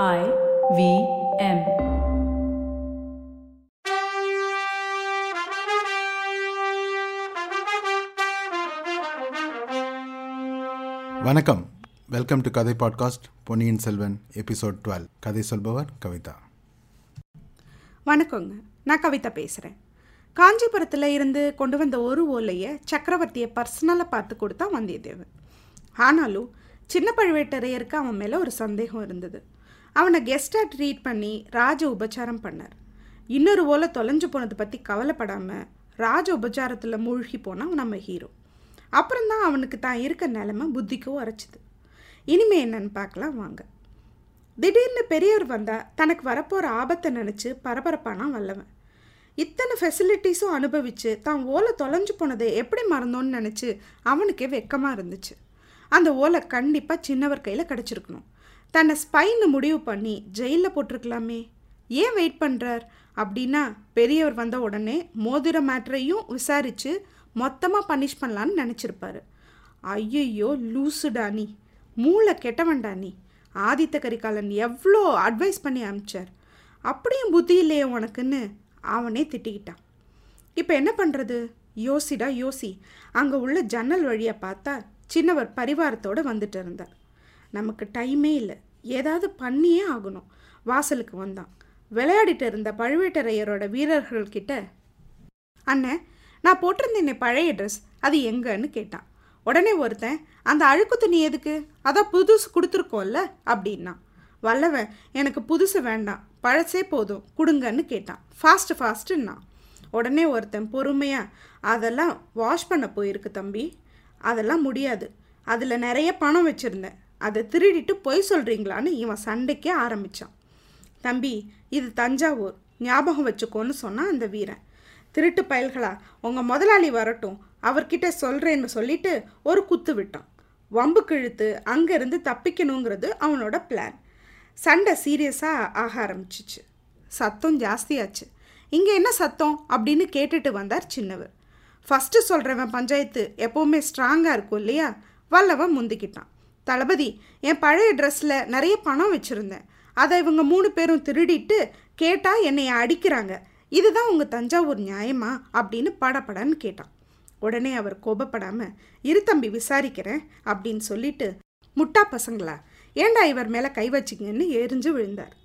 I V M. வணக்கம். Welcome to கதை podcast Ponniyin Selvan episode twelve கதை சொல்பவர் கவிதா வணக்கங்க. நான் கவிதா பேசுகிறேன் காஞ்சிபுரத்தில் இருந்து கொண்டு வந்த ஒரு ஓலையை சக்கரவர்த்தியை பர்சனலாக பார்த்து கொடுத்தா வந்தியத்தேவன். ஆனாலும் சின்ன பழுவேட்டரையருக்கு அவன் மேலே ஒரு சந்தேகம் இருந்தது. அவனை கெஸ்ட்டாக ட்ரீட் பண்ணி ராஜ உபச்சாரம் பண்ணார். இன்னொரு ஓலை தொலைஞ்சு போனதை பற்றி கவலைப்படாமல் ராஜ உபச்சாரத்தில் மூழ்கி போனான் நம்ம ஹீரோ அப்புறம்தான் அவனுக்கு தான் இருக்க நிலமை புத்திக்கும் உரைச்சிது. இனிமே என்னன்னு பார்க்கலாம் வாங்க. திடீர்னு பெரியவர் வந்தால் தனக்கு வரப்போகிற ஆபத்தை நினச்சி பரபரப்பானா வல்லவன். இத்தனை ஃபெசிலிட்டிஸும் அனுபவித்து தான் ஓலை தொலைஞ்சு போனதை எப்படி மறந்தோன்னு நினச்சி அவனுக்கே வெக்கமாக இருந்துச்சு. அந்த ஓலை கண்டிப்பாக சின்னவர் கையில் கிடச்சிருக்கணும். தன்னை ஸ்பைன்னு முடிவு பண்ணி ஜெயிலில் போட்டிருக்கலாமே. ஏன் வெயிட் பண்ணுறார் அப்படின்னா பெரியவர் வந்த உடனே மோதிர மேட்ரையும் விசாரித்து மொத்தமாக பனிஷ் பண்ணலான்னு நினச்சிருப்பாரு. ஐயையோ லூசுடா நீ. மூளை கெட்டவன்டா நீ. ஆதித்த கரிகாலன் எவ்வளோ அட்வைஸ் பண்ணி அனுப்பிச்சார் அப்படியும் புத்தி இல்லையே உனக்குன்னு அவனே திட்டிக்கிட்டான். இப்போ என்ன பண்ணுறது யோசிடா யோசி. அங்கே உள்ள ஜன்னல் வழியை பார்த்தா சின்னவர் பரிவாரத்தோடு வந்துட்டு இருந்தார். நமக்கு டைமே இல்லை. ஏதாவது பண்ணியே ஆகணும். வாசலுக்கு வந்தான். விளையாடிட்டு இருந்த பழுவேட்டரையரோட வீரர்கள்கிட்ட அண்ணன் நான் போட்டிருந்தேனே பழைய ட்ரெஸ் அது எங்கன்னு கேட்டான். உடனே ஒருத்தன் அந்த அழுக்கு துணி எதுக்கு? அதான் புதுசு கொடுத்துருக்கோம்ல அப்படின்னா வல்லவன் எனக்கு புதுசு வேண்டாம். பழசே போதும். கொடுங்கன்னு கேட்டான். ஃபாஸ்ட்டு ஃபாஸ்ட்டுன்னா உடனே ஒருத்தன் பொறுமையாக அதெல்லாம் வாஷ் பண்ண போயிருக்கு தம்பி. அதெல்லாம் முடியாது. அதில் நிறைய பணம் வச்சுருந்தேன். அதை திருடிட்டு பொய் சொல்கிறீங்களான்னு இவன் சண்டைக்கே ஆரம்பித்தான் தம்பி இது தஞ்சாவூர். ஞாபகம் வச்சுக்கோன்னு சொன்னான் அந்த வீரன். திருட்டு பயல்களா உங்கள் முதலாளி வரட்டும். அவர்கிட்ட சொல்கிறேன்னு சொல்லிட்டு ஒரு குத்து விட்டான். வம்பு கிழுத்து அங்கேருந்து தப்பிக்கணுங்கிறது அவனோட பிளான் சண்டை சீரியஸாக ஆக ஆரம்பிச்சிச்சு. சத்தம் ஜாஸ்தியாச்சு. இங்கே என்ன சத்தம்? அப்படின்னு கேட்டுட்டு வந்தார் சின்னவர். ஃபஸ்ட்டு சொல்கிறவன் பஞ்சாயத்து எப்போவுமே ஸ்ட்ராங்காக இருக்கும் இல்லையா? வல்லவன் முந்திக்கிட்டான். தளபதி என் பழைய ட்ரெஸ்ஸில் நிறைய பணம் வச்சுருந்தேன். அதை இவங்க மூணு பேரும் திருடிட்டு கேட்டால் என்னை அடிக்கிறாங்க. இதுதான் உங்கள் தஞ்சாவூர் நியாயமா? அப்படின்னு படப்படன்னு கேட்டான். உடனே அவர் கோபப்படாமல் இரு தம்பி விசாரிக்கிறேன் அப்படின்னு சொல்லிட்டு முட்டா பசங்களா ஏண்டா இவர் மேலே கை வச்சிங்கன்னு எரிஞ்சு விழுந்தார்.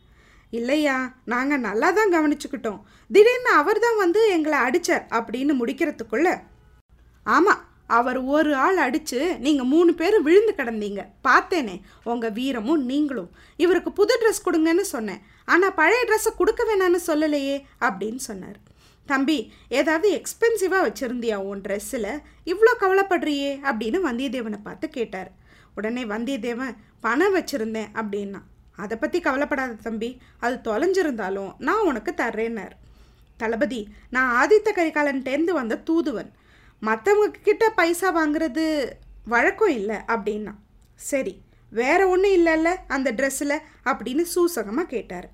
இல்லையா நாங்கள் நல்லா தான் கவனிச்சுக்கிட்டோம். திடீர்னு அவர் தான் வந்து எங்களை அடித்தார் அப்படின்னு முடிக்கிறதுக்குள்ள ஆமாம் அவர் ஒரு ஆள் அடித்து நீங்கள் மூணு பேரும் விழுந்து கிடந்தீங்க. பார்த்தேனே உங்கள் வீரமும் நீங்களும். இவருக்கு புது ட்ரெஸ் கொடுங்கன்னு சொன்னேன். ஆனால் பழைய ட்ரெஸ்ஸை கொடுக்க வேணான்னு சொல்லலையே அப்படின்னு சொன்னார். தம்பி ஏதாவது எக்ஸ்பென்சிவாக வச்சுருந்தியா உன் ட்ரெஸ்ஸில் இவ்வளோ கவலைப்படுறியே அப்படின்னு வந்தியத்தேவனை பார்த்து கேட்டார். உடனே வந்தியத்தேவன் பணம் வச்சுருந்தேன் அப்படின்னா. அதை பற்றி கவலைப்படாத தம்பி அது தொலைஞ்சிருந்தாலும் நான் உனக்கு தர்றேன்னார். தளபதி நான் ஆதித்த கரிகாலன்ட்டேருந்து வந்த தூதுவன். மற்றவங்க கிட்ட பைசா வாங்குறது வழக்கம் இல்லை அப்படின்னா. சரி வேற ஒன்றும் இல்லைல்ல அந்த ட்ரெஸ்ஸில் அப்படின்னு சூசகமாக கேட்டார்.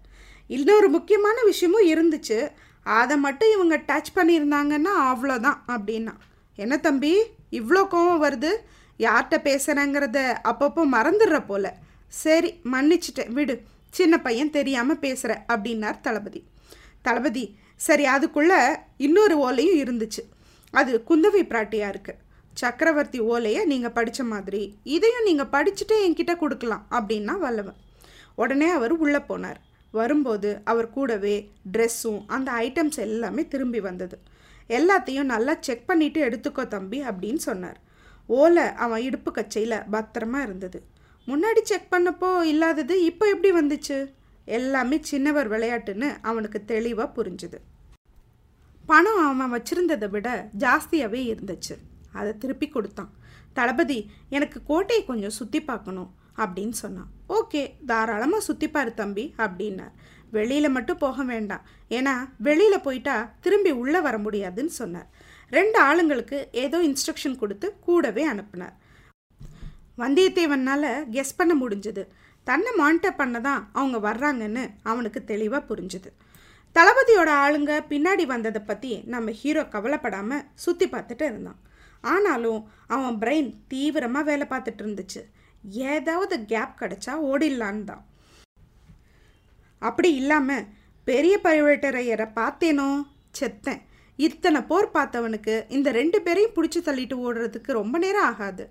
இன்னொரு முக்கியமான விஷயமும் இருந்துச்சு. அதை மட்டும் இவங்க டச் பண்ணியிருந்தாங்கன்னா அவ்வளோதான் அப்படின்னா. என்ன தம்பி இவ்வளோ கோவம் வருது? யார்கிட்ட பேசுகிறேங்கிறத அப்பப்போ மறந்துடுற போல. சரி மன்னிச்சிட்டேன் விடு. சின்ன பையன் தெரியாமல் பேசுகிற அப்படின்னார் தளபதி. தளபதி சரி அதுக்குள்ளே இன்னொரு ஓலையும் இருந்துச்சு. அது குந்தவை பிராட்டியாக இருக்குது சக்கரவர்த்தி ஓலையை நீங்கள் படித்த மாதிரி இதையும் நீங்கள் படிச்சுட்டே என்கிட்ட கொடுக்கலாம் அப்படின்னா வல்லவன். உடனே அவர் உள்ளே போனார். வரும்போது அவர் கூடவே ட்ரெஸ்ஸும் அந்த ஐட்டம்ஸ் எல்லாமே திரும்பி வந்தது. எல்லாத்தையும் நல்லா செக் பண்ணிவிட்டு எடுத்துக்கோ தம்பி அப்படின்னு சொன்னார். ஓலை அவன் இடுப்பு கச்சையில் பத்திரமா இருந்தது. முன்னாடி செக் பண்ணப்போ இல்லாதது இப்போ எப்படி வந்துச்சு? எல்லாமே சின்னவர் விளையாட்டுன்னு அவனுக்கு தெளிவாக புரிஞ்சுது. பணம் அவன் வச்சிருந்ததை விட ஜாஸ்தியாகவே இருந்துச்சு. அதை திருப்பி கொடுத்தான். தளபதி எனக்கு கோட்டையை கொஞ்சம் சுற்றி பார்க்கணும் அப்படின்னு சொன்னான். ஓகே தாராளமாக சுற்றிப்பார் தம்பி அப்படின்னார். வெளியில் மட்டும் போக வேண்டாம். ஏன்னா வெளியில் போயிட்டா திரும்பி உள்ளே வர முடியாதுன்னு சொன்னார். ரெண்டு ஆளுங்களுக்கு ஏதோ இன்ஸ்ட்ரக்ஷன் கொடுத்து கூடவே அனுப்புனார். வந்தியத்தேவனால் கெஸ் பண்ண முடிஞ்சது. தன்னை மானிட்டர் பண்ண தான் அவங்க வர்றாங்கன்னு அவனுக்கு தெளிவாக புரிஞ்சுது. தளபதியோட ஆளுங்க பின்னாடி வந்ததை பற்றி நம்ம ஹீரோ கவலைப்படாமல் சுற்றி பார்த்துட்டு இருந்தான். ஆனாலும் அவன் பிரெயின் தீவிரமாக வேலை பார்த்துட்டு இருந்துச்சு. ஏதாவது கேப் கிடச்சா ஓடிடலான்னு தான். அப்படி இல்லாமல் பெரிய பழுவேட்டரையரை பார்த்தேனோ? செத்தேன். இத்தனை போர் பார்த்தவனுக்கு இந்த ரெண்டு பேரையும் பிடிச்சி தள்ளிட்டு ஓடுறதுக்கு ரொம்ப நேரம் ஆகாது.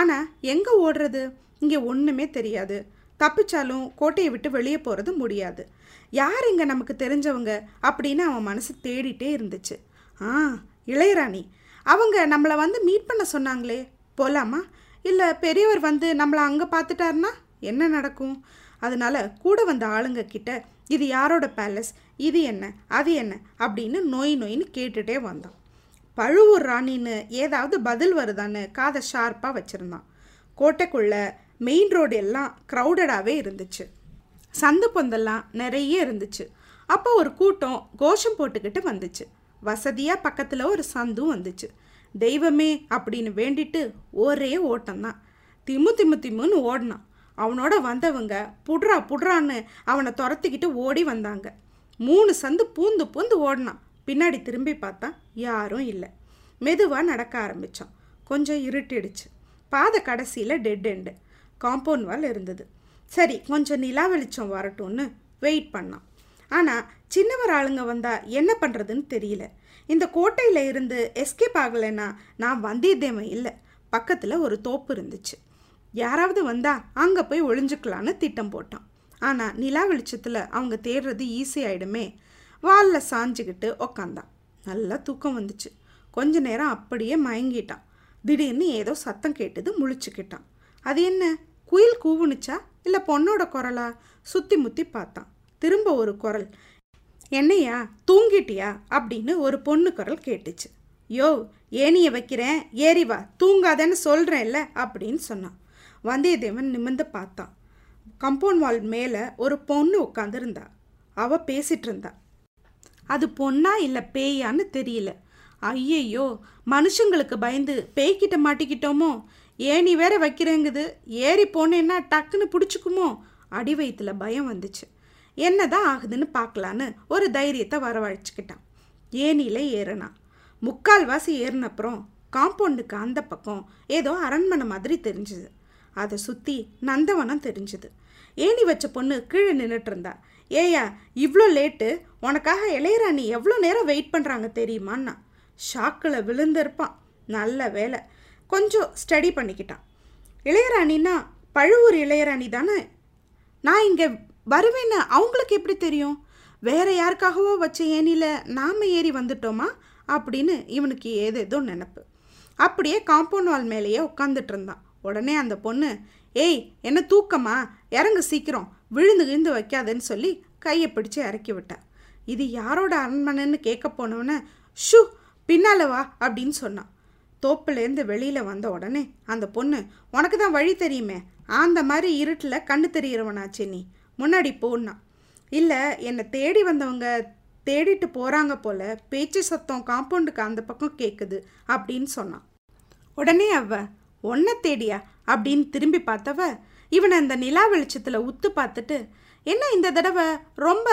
ஆனால் எங்கே ஓடுறது? இங்கே ஒன்றுமே தெரியாது. தப்பிச்சாலும் கோட்டையை விட்டு வெளியே போகிறது முடியாது. யார் இங்கே நமக்கு தெரிஞ்சவங்க? அப்படின்னு அவன் மனசு தேடிட்டே இருந்துச்சு. ஆ இளையராணி அவங்க நம்மளை வந்து மீட் பண்ண சொன்னாங்களே. போகலாமா இல்லை பெரியவர் வந்து நம்மளை அங்கே பார்த்துட்டாருனா என்ன நடக்கும்? அதனால் கூட வந்த ஆளுங்க கிட்ட இது யாரோட பேலஸ் இது என்ன? அது என்ன? அப்படின்னு நோய் நோயின்னு கேட்டுகிட்டே வந்தான். பழுவூர் ராணின்னு ஏதாவது பதில் வருதான்னு காதை ஷார்ப்பாக வச்சுருந்தான். கோட்டைக்குள்ளே மெயின் ரோடு எல்லாம் க்ரௌடடாகவே இருந்துச்சு. சந்து பொந்தெல்லாம் நிறைய இருந்துச்சு. அப்போ ஒரு கூட்டம் கோஷம் போட்டுக்கிட்டு வந்துச்சு. வசதியாக பக்கத்தில் ஒரு சந்தும் வந்துச்சு. தெய்வமே அப்படின்னு வேண்டிட்டு ஒரே ஓட்டம்தான். திமு திமு திமுன்னு ஓடினான். அவனோட வந்தவங்க புட்றா புட்றான்னு அவனை துரத்திக்கிட்டு ஓடி வந்தாங்க. மூணு சந்து பூந்து பூந்து ஓடினான். பின்னாடி திரும்பி பார்த்தா யாரும் இல்லை. மெதுவாக நடக்க ஆரம்பித்தான் கொஞ்சம் இருட்டிடுச்சு. பாதை கடைசியில் டெட் எண்டு காம்பவுண்ட் வால் இருந்தது. சரி கொஞ்சம் நிலா வெளிச்சம் வரட்டும்னு வெயிட் பண்ணான். ஆனால் சின்னவர் ஆளுங்க வந்தால் என்ன பண்ணுறதுன்னு தெரியல. இந்த கோட்டையில் இருந்து எஸ்கேப் ஆகலைன்னா நான் வந்தியத்தேவன் இல்லை. பக்கத்தில் ஒரு தோப்பு இருந்துச்சு. யாராவது வந்தால் அங்கே போய் ஒளிஞ்சுக்கலான்னு திட்டம் போட்டான். ஆனால் நிலா வெளிச்சத்தில் அவங்க தேடுறது ஈஸி ஆகிடுமே வாலில் சாஞ்சுக்கிட்டு உக்காந்தான். நல்லா தூக்கம் வந்துச்சு. கொஞ்ச நேரம் அப்படியே மயங்கிட்டான். திடீர்னு ஏதோ சத்தம் கேட்டது முழிச்சுக்கிட்டான். அது என்ன? குயில் கூவுனுச்சா? இல்லை பொண்ணோட குரலா? சுற்றி முத்தி பார்த்தான். திரும்ப ஒரு குரல். என்னையா தூங்கிட்டியா? அப்படின்னு ஒரு பொண்ணு குரல் கேட்டுச்சு. யோ ஏனிய வைக்கிறேன். ஏறி வா. தூங்காதேன்னு சொல்கிறேன்ல அப்படின்னு சொன்னான். வந்தியத்தேவன் நிமிர்ந்து பார்த்தான். கம்பவுண்ட் வால் மேலே ஒரு பொண்ணு உட்காந்துருந்தா அவ பேசிட்டு இருந்தா. அது பொண்ணா இல்லை பேயான்னு தெரியல. ஐயையோ மனுஷங்களுக்கு பயந்து பேய்கிட்ட மாட்டிக்கிட்டோமோ? ஏணி வேற வைக்கிறேங்குது? ஏறி போனேன்னா டக்குன்னு பிடிச்சிக்குமோ? அடி வயிற்றுல பயம் வந்துச்சு. என்ன தான் ஆகுதுன்னு பார்க்கலான்னு ஒரு தைரியத்தை வரவழைச்சிக்கிட்டான். ஏனியில் ஏறினான் முக்கால்வாசி ஏறினப்புறம் காம்பவுண்டுக்கு அந்த பக்கம் ஏதோ அரண்மனை மாதிரி தெரிஞ்சுது. அதை சுற்றி நந்தவனம் தெரிஞ்சுது. ஏணி வச்ச பொண்ணு கீழே நின்றுட்டு இருந்தா ஏயா இவ்வளோ லேட்டு. உனக்காக இளையராணி எவ்வளோ நேரம் வெயிட் பண்ணுறாங்க தெரியுமான்னா? ஷாக்கில் விழுந்திருப்பான். நல்ல வேலை கொஞ்சம் ஸ்டடி பண்ணிக்கிட்டான். இளையராணின்னா பழுவூர் இளையராணி தானே? நான் இங்கே வருவேன்னு அவங்களுக்கு எப்படி தெரியும்? வேற யாருக்காகவோ வச்ச ஏனியில் நாம் ஏறி வந்துட்டோமா? அப்படின்னு இவனுக்கு ஏதேதோ நினப்பு. அப்படியே காம்பவுண்ட் வால் மேலேயே உட்காந்துட்டு இருந்தான். உடனே அந்த பொண்ணு ஏய் என்ன தூக்கமா? இறங்கு சீக்கிரம். விழுந்து விழுந்து வைக்காதேன்னு சொல்லி கையை பிடிச்சி இறக்கி விட்டா. இது யாரோட அரண்மனைன்னு கேட்க போனவன ஷூ பின்னால வா அப்படின்னு சொன்னான். தோப்புலேருந்து வெளியில் வந்த உடனே அந்த பொண்ணு உனக்கு தான் வழி தெரியுமே அந்த மாதிரி இருட்டில் கண்ணு தெரியறவனாச்சே நீ. முன்னாடி போனா இல்லை என்னை தேடி வந்தவங்க தேடிட்டு போகிறாங்க போல் பேச்சு சத்தம் காம்பவுண்டுக்கு அந்த பக்கம் கேட்குது அப்படின்னு சொன்னான். உடனே அவ ஒன்றை தேடியா? அப்படின்னு திரும்பி பார்த்தவ இவனை அந்த நிலா வெளிச்சத்தில் உத்து பார்த்துட்டு என்ன இந்த தடவை ரொம்ப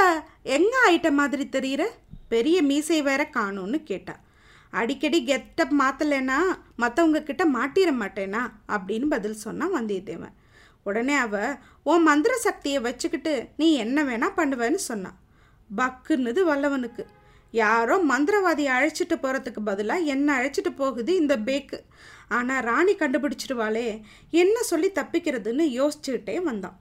எங்க ஆயிட்ட மாதிரி தெரியுற? பெரிய மீசை வேற காணும்னு கேட்டா. அடிக்கடி கெட்டப் மாற்றலைன்னா மற்றவங்க கிட்ட மாட்டிட மாட்டேனா? அப்படின்னு பதில் சொன்னான் வந்தியத்தேவன். உடனே அவ உன் மந்திர சக்தியை வச்சுக்கிட்டு நீ என்ன வேணா பண்ணுவேன்னு சொன்னான் பக்குன்னுது வல்லவனுக்கு. யாரோ மந்திரவாதியை அழைச்சிட்டு போகிறதுக்கு பதிலாக என்ன அழைச்சிட்டு போகுது இந்த பேக்கு. ஆனால் ராணி கண்டுபிடிச்சிடுவாளே என்ன சொல்லி தப்பிக்கிறதுன்னு யோசிச்சுக்கிட்டே வந்தான்.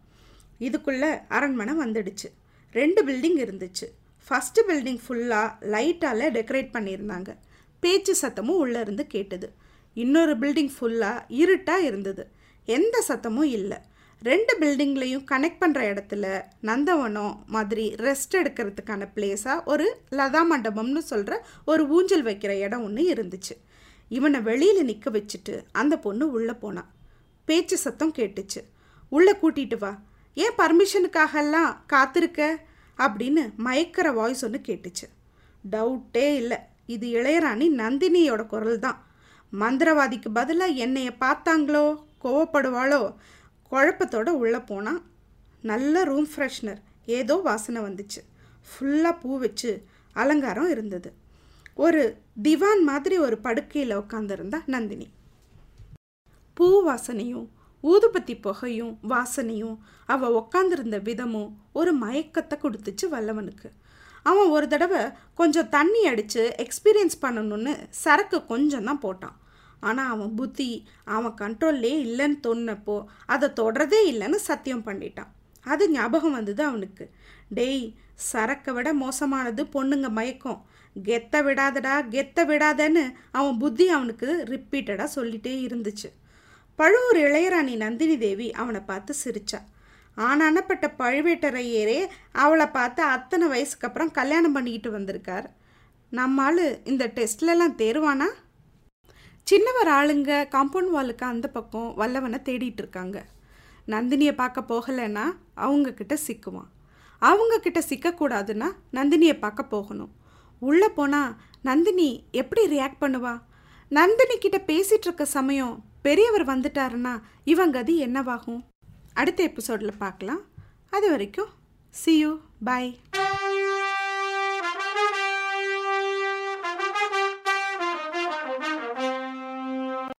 இதுக்குள்ளே அரண்மனை வந்துடுச்சு. ரெண்டு பில்டிங் இருந்துச்சு. ஃபஸ்ட்டு பில்டிங் ஃபுல்லாக லைட்டால் டெக்கரேட் பண்ணியிருந்தாங்க. பேச்சு சத்தமும் உள்ளே இருந்து கேட்டது. இன்னொரு பில்டிங் ஃபுல்லாக இருட்டாக இருந்தது. எந்த சத்தமும் இல்லை. ரெண்டு பில்டிங்லேயும் கனெக்ட் பண்ணுற இடத்துல நந்தவனம் மாதிரி ரெஸ்ட் எடுக்கிறதுக்கான பிளேஸாக ஒரு லதா மண்டபம்னு சொல்கிற ஒரு ஊஞ்சல் வைக்கிற இடம் ஒன்று இருந்துச்சு. இவனை வெளியில் நிற்க வச்சுட்டு அந்த பொண்ணு உள்ளே போனான் பேச்சு சத்தம் கேட்டுச்சு. உள்ளே கூட்டிட்டு வா. ஏன் பர்மிஷனுக்காகலாம் காத்திருக்க? அப்படின்னு மயக்கிற வாய்ஸ் ஒன்று கேட்டுச்சு. டவுட்டே இல்லை. இது இளையராணி நந்தினியோட குரல் தான் மந்திரவாதிக்கு பதிலாக என்னைய பார்த்தாங்களோ கோவப்படுவாளோ குழப்பத்தோடு உள்ளே போனால் நல்ல ரூம் ஃப்ரெஷ்னர் ஏதோ வாசனை வந்துச்சு. ஃபுல்லாக பூ வச்சு அலங்காரம் இருந்தது. ஒரு திவான் மாதிரி ஒரு படுக்கையில் உட்காந்துருந்தா நந்தினி. பூ வாசனையும் ஊதுபத்தி புகையும் வாசனையும் அவள் உட்காந்துருந்த விதமும் ஒரு மயக்கத்தை கொடுத்துச்சு வல்லவனுக்கு. அவன் ஒரு தடவை கொஞ்சம் தண்ணி அடித்து எக்ஸ்பீரியன்ஸ் பண்ணணும்னு சரக்கு கொஞ்சம் தான் போட்டான். ஆனால் அவன் புத்தி அவன் கண்ட்ரோல்லே இல்லைன்னு தோணுனப்போ அதை தொடரதே இல்லைன்னு சத்தியம் பண்ணிட்டான். அது ஞாபகம் வந்தது அவனுக்கு. டேய் சரக்கை விட மோசமானது பொண்ணுங்க மயக்கம். கெத்த விடாதடா கெத்த விடாதன்னு அவன் புத்தி அவனுக்கு ரிப்பீட்டடாக சொல்லிட்டே இருந்துச்சு. பழுவூர் இளையராணி நந்தினி தேவி அவனை பார்த்து சிரிச்சா. ஆனானப்பட்ட பழுவேட்டரையரே அவளை பார்த்து அத்தனை வயசுக்கு அப்புறம் கல்யாணம் பண்ணிக்கிட்டு வந்திருக்கார். நம்ம இந்த டெஸ்ட்லலாம் தேருவானா? சின்னவர் ஆளுங்க காம்பவுண்ட் வாலுக்கு அந்த பக்கம் வல்லவனை தேடிட்டு இருக்காங்க. நந்தினியை பார்க்க போகலைன்னா அவங்கக்கிட்ட சிக்குவான். அவங்க கிட்ட சிக்கக்கூடாதுன்னா நந்தினியை பார்க்க போகணும். உள்ளே போனால் நந்தினி எப்படி ரியாக்ட் பண்ணுவா? நந்தினி கிட்ட பேசிகிட்டு இருக்க சமயம் பெரியவர் வந்துட்டாருன்னா இவங்க அது என்னவாகும்? அடுத்த எபிசோடில் பார்க்கலாம். அது வரைக்கும் சி யூ பாய்